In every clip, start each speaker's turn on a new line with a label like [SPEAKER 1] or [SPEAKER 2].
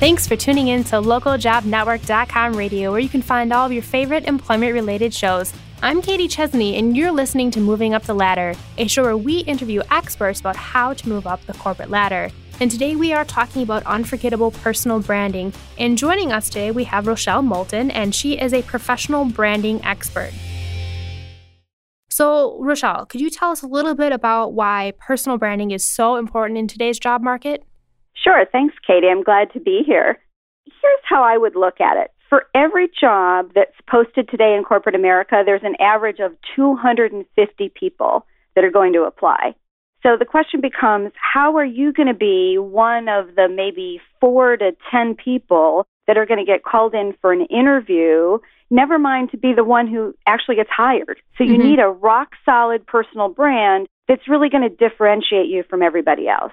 [SPEAKER 1] Thanks for tuning in to localjobnetwork.com radio, where you can find all of your favorite employment related shows. I'm Katie Chesney, and you're listening to Moving Up the Ladder, a show where we interview experts about how to move up the corporate ladder. And today we are talking about unforgettable personal branding. And joining us today, we have Rochelle Moulton, and she is a professional branding expert. So, Rochelle, could you tell us a little bit about why personal branding is so important in today's job market?
[SPEAKER 2] Sure. Thanks, Katie. I'm glad to be here. Here's how I would look at it. For every job that's posted today in corporate America, there's an average of 250 people that are going to apply. So the question becomes how are you going to be one of the maybe four to 10 people that are going to get called in for an interview? Never mind to be the one who actually gets hired. So you mm-hmm. need a rock solid personal brand that's really going to differentiate you from everybody else.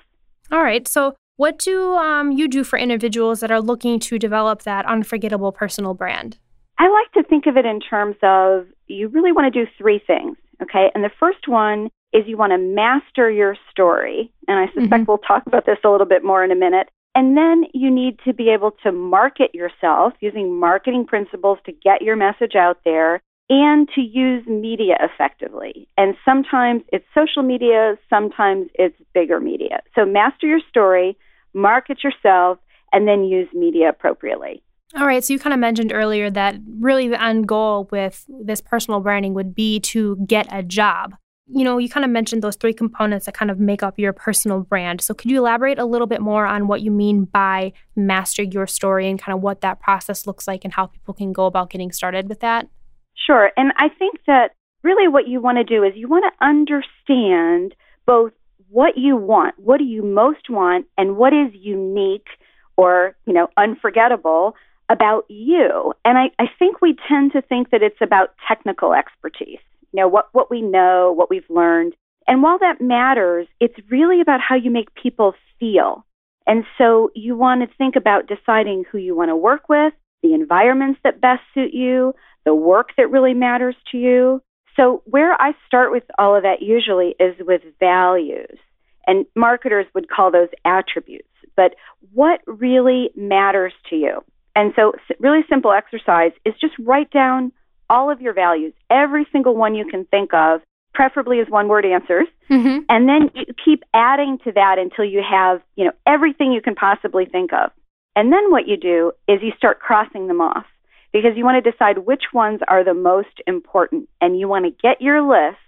[SPEAKER 1] All right. So what do um, you do for individuals that are looking to develop that unforgettable personal brand?
[SPEAKER 2] I like to think of it in terms of you really want to do three things, okay? And the first one is you want to master your story. And I suspect mm-hmm. we'll talk about this a little bit more in a minute. And then you need to be able to market yourself using marketing principles to get your message out there and to use media effectively. And sometimes it's social media, sometimes it's bigger media. So master your story, market yourself, and then use media appropriately.
[SPEAKER 1] All right. So you kind of mentioned earlier that really the end goal with this personal branding would be to get a job. You know, you kind of mentioned those three components that kind of make up your personal brand. So could you elaborate a little bit more on what you mean by master your story and kind of what that process looks like and how people can go about getting started with that?
[SPEAKER 2] Sure. And I think that really what you want to do is you want to understand both what you want, what do you most want, and what is unique or, you know, unforgettable about you. And I, I think we tend to think that it's about technical expertise, you know, what, what we know, what we've learned. And while that matters, it's really about how you make people feel. And so you want to think about deciding who you want to work with, the environments that best suit you, the work that really matters to you, so, where I start with all of that usually is with values. And marketers would call those attributes. But what really matters to you? And so, really simple exercise is just write down all of your values, every single one you can think of, preferably as one word answers. Mm-hmm. And then you keep adding to that until you have, you know, everything you can possibly think of. And then what you do is you start crossing them off because you want to decide which ones are the most important and you want to get your list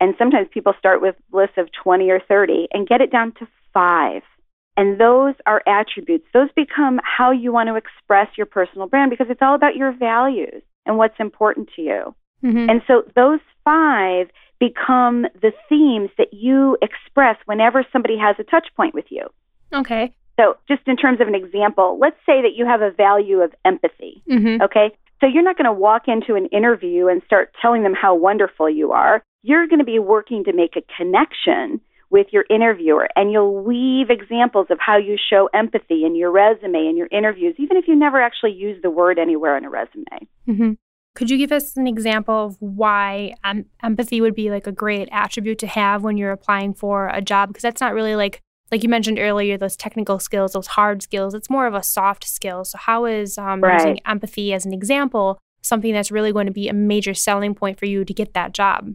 [SPEAKER 2] and sometimes people start with lists of 20 or 30 and get it down to 5 and those are attributes those become how you want to express your personal brand because it's all about your values and what's important to you mm-hmm. and so those 5 become the themes that you express whenever somebody has a touch point with you
[SPEAKER 1] okay
[SPEAKER 2] so, just in terms of an example, let's say that you have a value of empathy. Mm-hmm. Okay. So, you're not going to walk into an interview and start telling them how wonderful you are. You're going to be working to make a connection with your interviewer, and you'll weave examples of how you show empathy in your resume and your interviews, even if you never actually use the word anywhere in a resume.
[SPEAKER 1] Mm-hmm. Could you give us an example of why um, empathy would be like a great attribute to have when you're applying for a job? Because that's not really like like you mentioned earlier, those technical skills, those hard skills, it's more of a soft skill. So, how is um, right. using empathy as an example something that's really going to be a major selling point for you to get that job?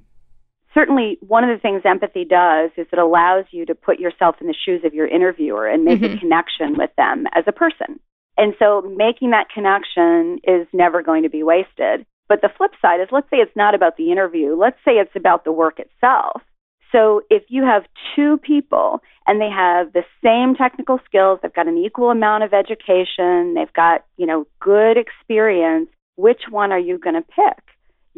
[SPEAKER 2] Certainly, one of the things empathy does is it allows you to put yourself in the shoes of your interviewer and make mm-hmm. a connection with them as a person. And so, making that connection is never going to be wasted. But the flip side is let's say it's not about the interview, let's say it's about the work itself. So if you have two people and they have the same technical skills, they've got an equal amount of education, they've got, you know, good experience, which one are you going to pick?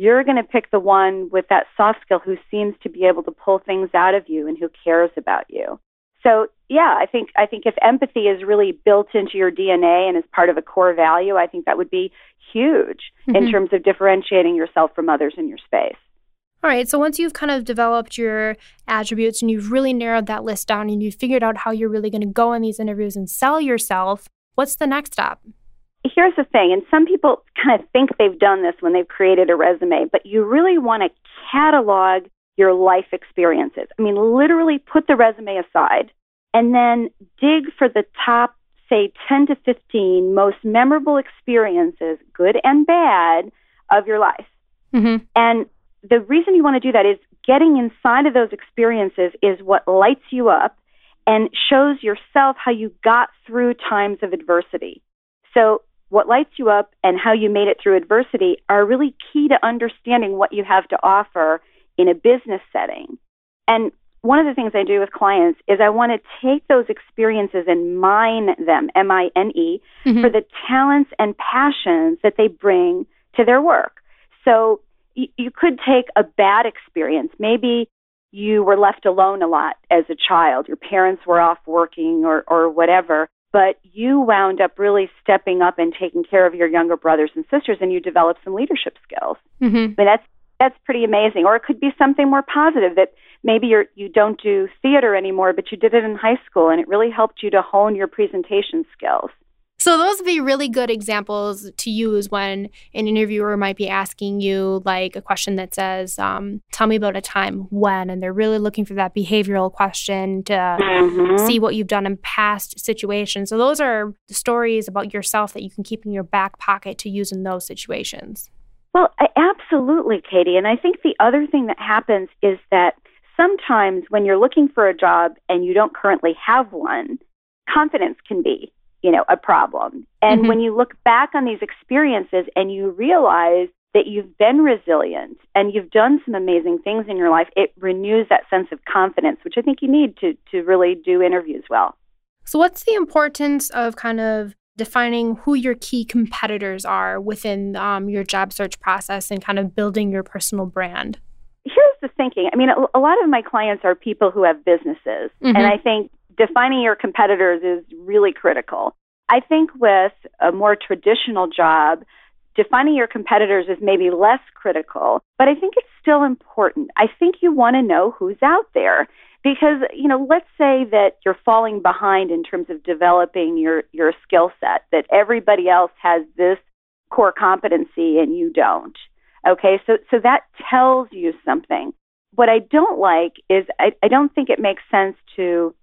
[SPEAKER 2] You're going to pick the one with that soft skill who seems to be able to pull things out of you and who cares about you. So, yeah, I think I think if empathy is really built into your DNA and is part of a core value, I think that would be huge mm-hmm. in terms of differentiating yourself from others in your space.
[SPEAKER 1] All right. So once you've kind of developed your attributes and you've really narrowed that list down and you've figured out how you're really going to go in these interviews and sell yourself, what's the next step?
[SPEAKER 2] Here's the thing, and some people kind of think they've done this when they've created a resume, but you really want to catalog your life experiences. I mean, literally put the resume aside and then dig for the top say 10 to 15 most memorable experiences, good and bad, of your life.
[SPEAKER 1] Mm-hmm.
[SPEAKER 2] And the reason you want to do that is getting inside of those experiences is what lights you up and shows yourself how you got through times of adversity. So, what lights you up and how you made it through adversity are really key to understanding what you have to offer in a business setting. And one of the things I do with clients is I want to take those experiences and mine them, M I N E,
[SPEAKER 1] Mhm.
[SPEAKER 2] for the talents and passions that they bring to their work. So y- you could take a bad experience. Maybe you were left alone a lot as a child. Your parents were off working or, or whatever, but you wound up really stepping up and taking care of your younger brothers and sisters and you developed some leadership skills.
[SPEAKER 1] Mm-hmm.
[SPEAKER 2] I mean, that's that's pretty amazing. Or it could be something more positive that maybe you're you don't do theater anymore, but you did it in high school and it really helped you to hone your presentation skills.
[SPEAKER 1] So those would be really good examples to use when an interviewer might be asking you like a question that says, um, "Tell me about a time when," and they're really looking for that behavioral question to
[SPEAKER 2] Mm-hmm.
[SPEAKER 1] see what you've done in past situations. So those are the stories about yourself that you can keep in your back pocket to use in those situations.
[SPEAKER 2] Well, I- absolutely, Katie. And I think the other thing that happens is that sometimes when you're looking for a job and you don't currently have one, confidence can be, you know, a problem. And
[SPEAKER 1] Mhm.
[SPEAKER 2] when you look back on these experiences and you realize that you've been resilient and you've done some amazing things in your life, it renews that sense of confidence, which I think you need to to really do interviews well.
[SPEAKER 1] So what's the importance of kind of defining who your key competitors are within um, your job search process and kind of building your personal brand?
[SPEAKER 2] here's the thinking. I mean, a, a lot of my clients are people who have businesses,
[SPEAKER 1] Mhm.
[SPEAKER 2] and I think defining your competitors is really critical. I think with a more traditional job, defining your competitors is maybe less critical, but I think it's still important. I think you want to know who's out there because, you know, let's say that you're falling behind in terms of developing your your skill set, that everybody else has this core competency and you don't. Okay, so so that tells you something. What I don't like is I, I don't think it makes sense to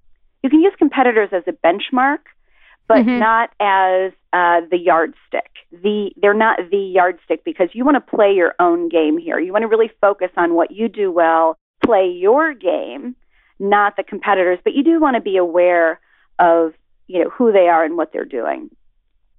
[SPEAKER 2] you can use competitors as a benchmark, but
[SPEAKER 1] Mhm.
[SPEAKER 2] not as uh, the yardstick. The they're not the yardstick because you want to play your own game here. You want to really focus on what you do well, play your game, not the competitors. But you do want to be aware of you know who they are and what they're doing.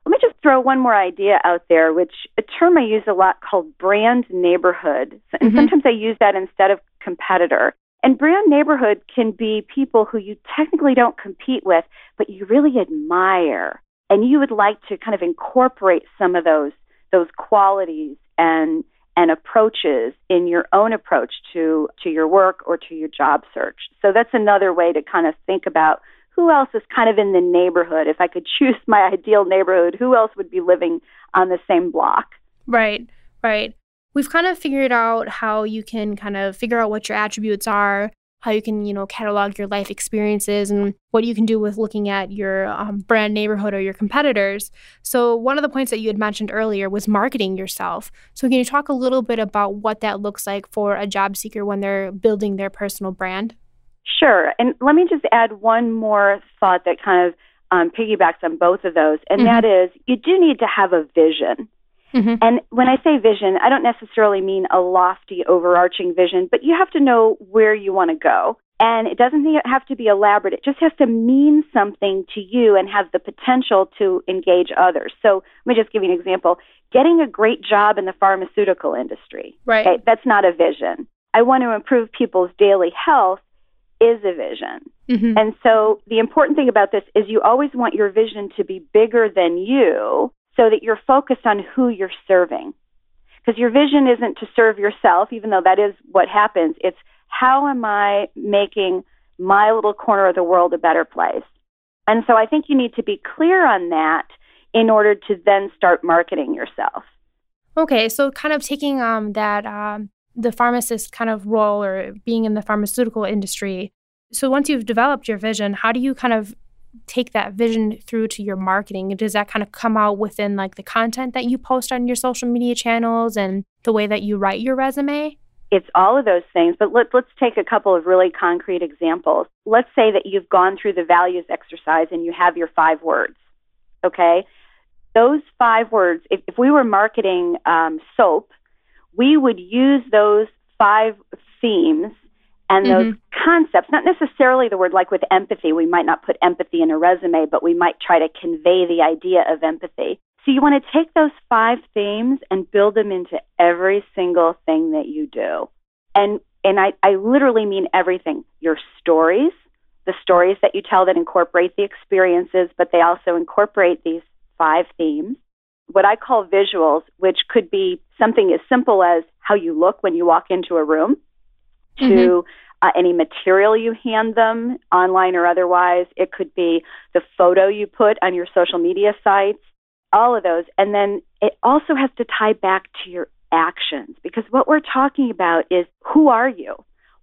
[SPEAKER 2] Let me just throw one more idea out there, which a term I use a lot called brand neighborhood. And
[SPEAKER 1] Mhm.
[SPEAKER 2] sometimes I use that instead of competitor. And brand neighborhood can be people who you technically don't compete with, but you really admire. And you would like to kind of incorporate some of those those qualities and and approaches in your own approach to to your work or to your job search. So that's another way to kind of think about who else is kind of in the neighborhood. If I could choose my ideal neighborhood, who else would be living on the same block?
[SPEAKER 1] Right, right. We've kind of figured out how you can kind of figure out what your attributes are, how you can, you know, catalog your life experiences, and what you can do with looking at your um, brand neighborhood or your competitors. So, one of the points that you had mentioned earlier was marketing yourself. So, can you talk a little bit about what that looks like for a job seeker when they're building their personal brand?
[SPEAKER 2] Sure. And let me just add one more thought that kind of um, piggybacks on both of those, and
[SPEAKER 1] Mhm.
[SPEAKER 2] that is you do need to have a vision.
[SPEAKER 1] Mm-hmm.
[SPEAKER 2] And when I say vision, I don't necessarily mean a lofty, overarching vision, but you have to know where you want to go. And it doesn't have to be elaborate. It just has to mean something to you and have the potential to engage others. So let me just give you an example. Getting a great job in the pharmaceutical industry.
[SPEAKER 1] Right.
[SPEAKER 2] Okay, that's not a vision. I want to improve people's daily health is a vision.
[SPEAKER 1] Mm-hmm.
[SPEAKER 2] And so the important thing about this is you always want your vision to be bigger than you so that you're focused on who you're serving. Because your vision isn't to serve yourself, even though that is what happens. It's how am I making my little corner of the world a better place? And so I think you need to be clear on that in order to then start marketing yourself.
[SPEAKER 1] Okay, so kind of taking um that um the pharmacist kind of role or being in the pharmaceutical industry. So once you've developed your vision, how do you kind of take that vision through to your marketing? Does that kind of come out within like the content that you post on your social media channels and the way that you write your resume?
[SPEAKER 2] It's all of those things, but let, let's take a couple of really concrete examples. Let's say that you've gone through the values exercise and you have your five words. okay? Those five words, if, if we were marketing um, soap, we would use those five themes and those mm-hmm. concepts, not necessarily the word like with empathy, we might not put empathy in a resume, but we might try to convey the idea of empathy. So you want to take those five themes and build them into every single thing that you do. And and I, I literally mean everything. Your stories, the stories that you tell that incorporate the experiences, but they also incorporate these five themes. What I call visuals, which could be something as simple as how you look when you walk into a room, to mm-hmm. uh, any material you hand them, online or otherwise. It could be the photo you put on your social media sites, all of those. And then it also has to tie back to your actions because what we're talking about is who are you?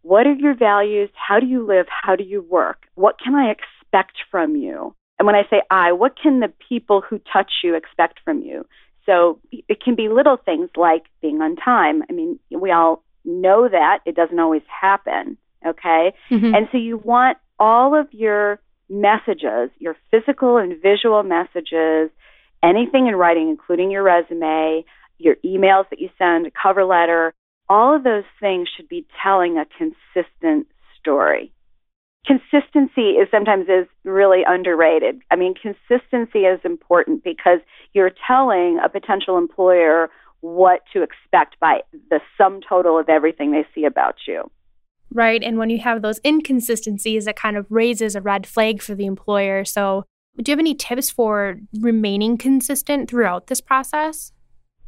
[SPEAKER 2] What are your values? How do you live? How do you work? What can I expect from you? And when I say I, what can the people who touch you expect from you? So it can be little things like being on time. I mean, we all know that it doesn't always happen. Okay. Mm-hmm. And so you want all of your messages, your physical and visual messages, anything in writing, including your resume, your emails that you send, a cover letter, all of those things should be telling a consistent story. Consistency is sometimes is really underrated. I mean, consistency is important because you're telling a potential employer what to expect by the sum total of everything they see about you.
[SPEAKER 1] Right. And when you have those inconsistencies, it kind of raises a red flag for the employer. So, do you have any tips for remaining consistent throughout this process?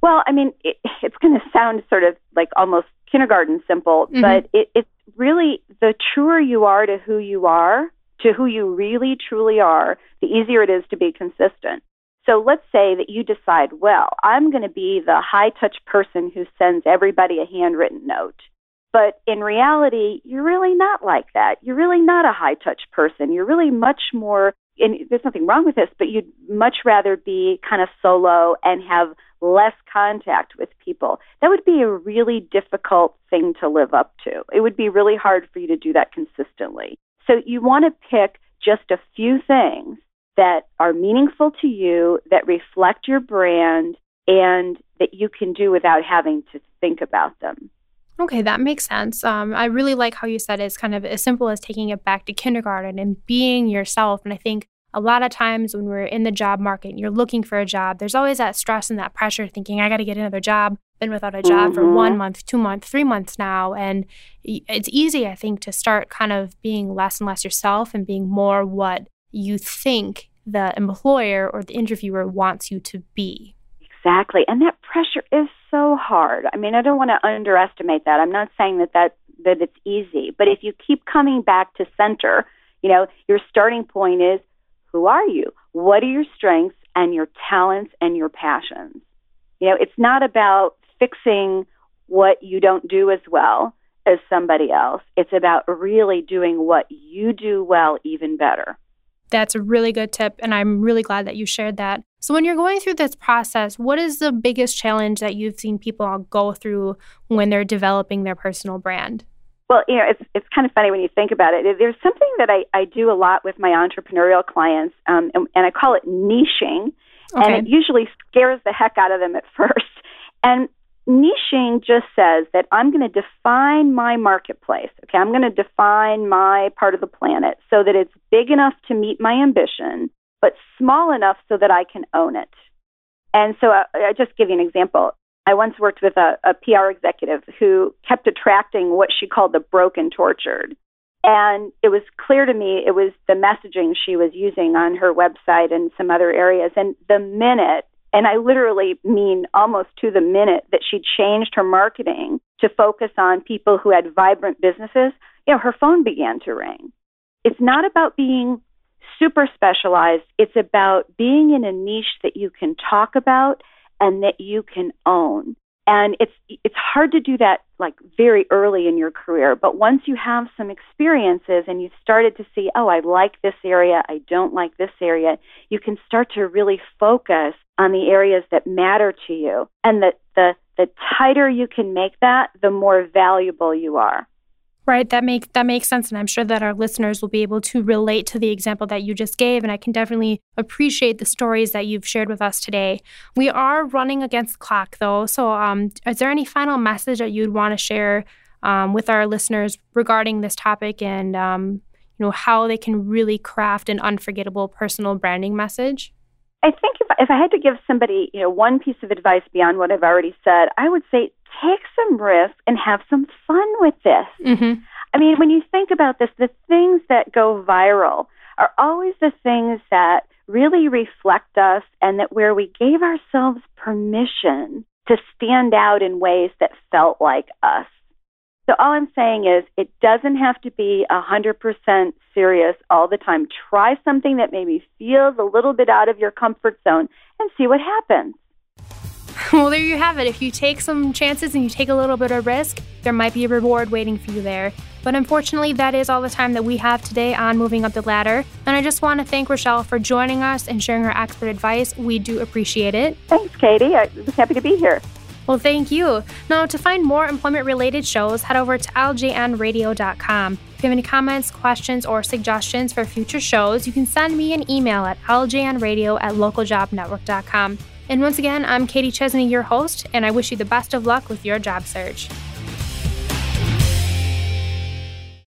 [SPEAKER 2] Well, I mean, it, it's going to sound sort of like almost kindergarten simple, mm-hmm. but it, it's really the truer you are to who you are, to who you really truly are, the easier it is to be consistent. So let's say that you decide, well, I'm going to be the high touch person who sends everybody a handwritten note. But in reality, you're really not like that. You're really not a high touch person. You're really much more, and there's nothing wrong with this, but you'd much rather be kind of solo and have less contact with people. That would be a really difficult thing to live up to. It would be really hard for you to do that consistently. So you want to pick just a few things that are meaningful to you, that reflect your brand, and that you can do without having to think about them.
[SPEAKER 1] Okay, that makes sense. Um, I really like how you said it's kind of as simple as taking it back to kindergarten and being yourself. And I think a lot of times when we're in the job market and you're looking for a job, there's always that stress and that pressure thinking, I got to get another job. Been without a job mm-hmm. for one month, two months, three months now. And it's easy, I think, to start kind of being less and less yourself and being more what you think the employer or the interviewer wants you to be.
[SPEAKER 2] Exactly. And that pressure is so hard. I mean, I don't want to underestimate that. I'm not saying that that that it's easy, but if you keep coming back to center, you know, your starting point is who are you? What are your strengths and your talents and your passions? You know, it's not about fixing what you don't do as well as somebody else. It's about really doing what you do well even better.
[SPEAKER 1] That's a really good tip, and I'm really glad that you shared that. So, when you're going through this process, what is the biggest challenge that you've seen people go through when they're developing their personal brand?
[SPEAKER 2] Well, you know, it's it's kind of funny when you think about it. There's something that I, I do a lot with my entrepreneurial clients, um, and, and I call it niching, okay. and it usually scares the heck out of them at first. And niching just says that I'm going to define my marketplace. Okay, I'm going to define my part of the planet so that it's big enough to meet my ambition, but small enough so that I can own it. And so I, uh, I just give you an example. I once worked with a, a PR executive who kept attracting what she called the broken tortured. And it was clear to me it was the messaging she was using on her website and some other areas. And the minute and I literally mean almost to the minute that she changed her marketing to focus on people who had vibrant businesses, you know, her phone began to ring. It's not about being super specialized, it's about being in a niche that you can talk about and that you can own and it's it's hard to do that like very early in your career but once you have some experiences and you've started to see oh i like this area i don't like this area you can start to really focus on the areas that matter to you. And the the the tighter you can make that the more valuable you are
[SPEAKER 1] Right, that makes that makes sense, and I'm sure that our listeners will be able to relate to the example that you just gave. And I can definitely appreciate the stories that you've shared with us today. We are running against the clock, though. So, um, is there any final message that you'd want to share um, with our listeners regarding this topic, and um, you know how they can really craft an unforgettable personal branding message?
[SPEAKER 2] I think if, if I had to give somebody, you know, one piece of advice beyond what I've already said, I would say take some risk and have some fun with this.
[SPEAKER 1] Mm-hmm.
[SPEAKER 2] I mean, when you think about this, the things that go viral are always the things that really reflect us and that where we gave ourselves permission to stand out in ways that felt like us. So all I'm saying is it doesn't have to be 100% serious all the time. Try something that maybe feels a little bit out of your comfort zone and see what happens.
[SPEAKER 1] Well, there you have it. If you take some chances and you take a little bit of risk, there might be a reward waiting for you there. But unfortunately, that is all the time that we have today on Moving Up the Ladder. And I just want to thank Rochelle for joining us and sharing her expert advice. We do appreciate it.
[SPEAKER 2] Thanks, Katie. I was happy to be here.
[SPEAKER 1] Well, thank you. Now, to find more employment related shows, head over to ljnradio.com. If you have any comments, questions, or suggestions for future shows, you can send me an email at ljnradio at localjobnetwork.com. And once again, I'm Katie Chesney, your host, and I wish you the best of luck with your job search.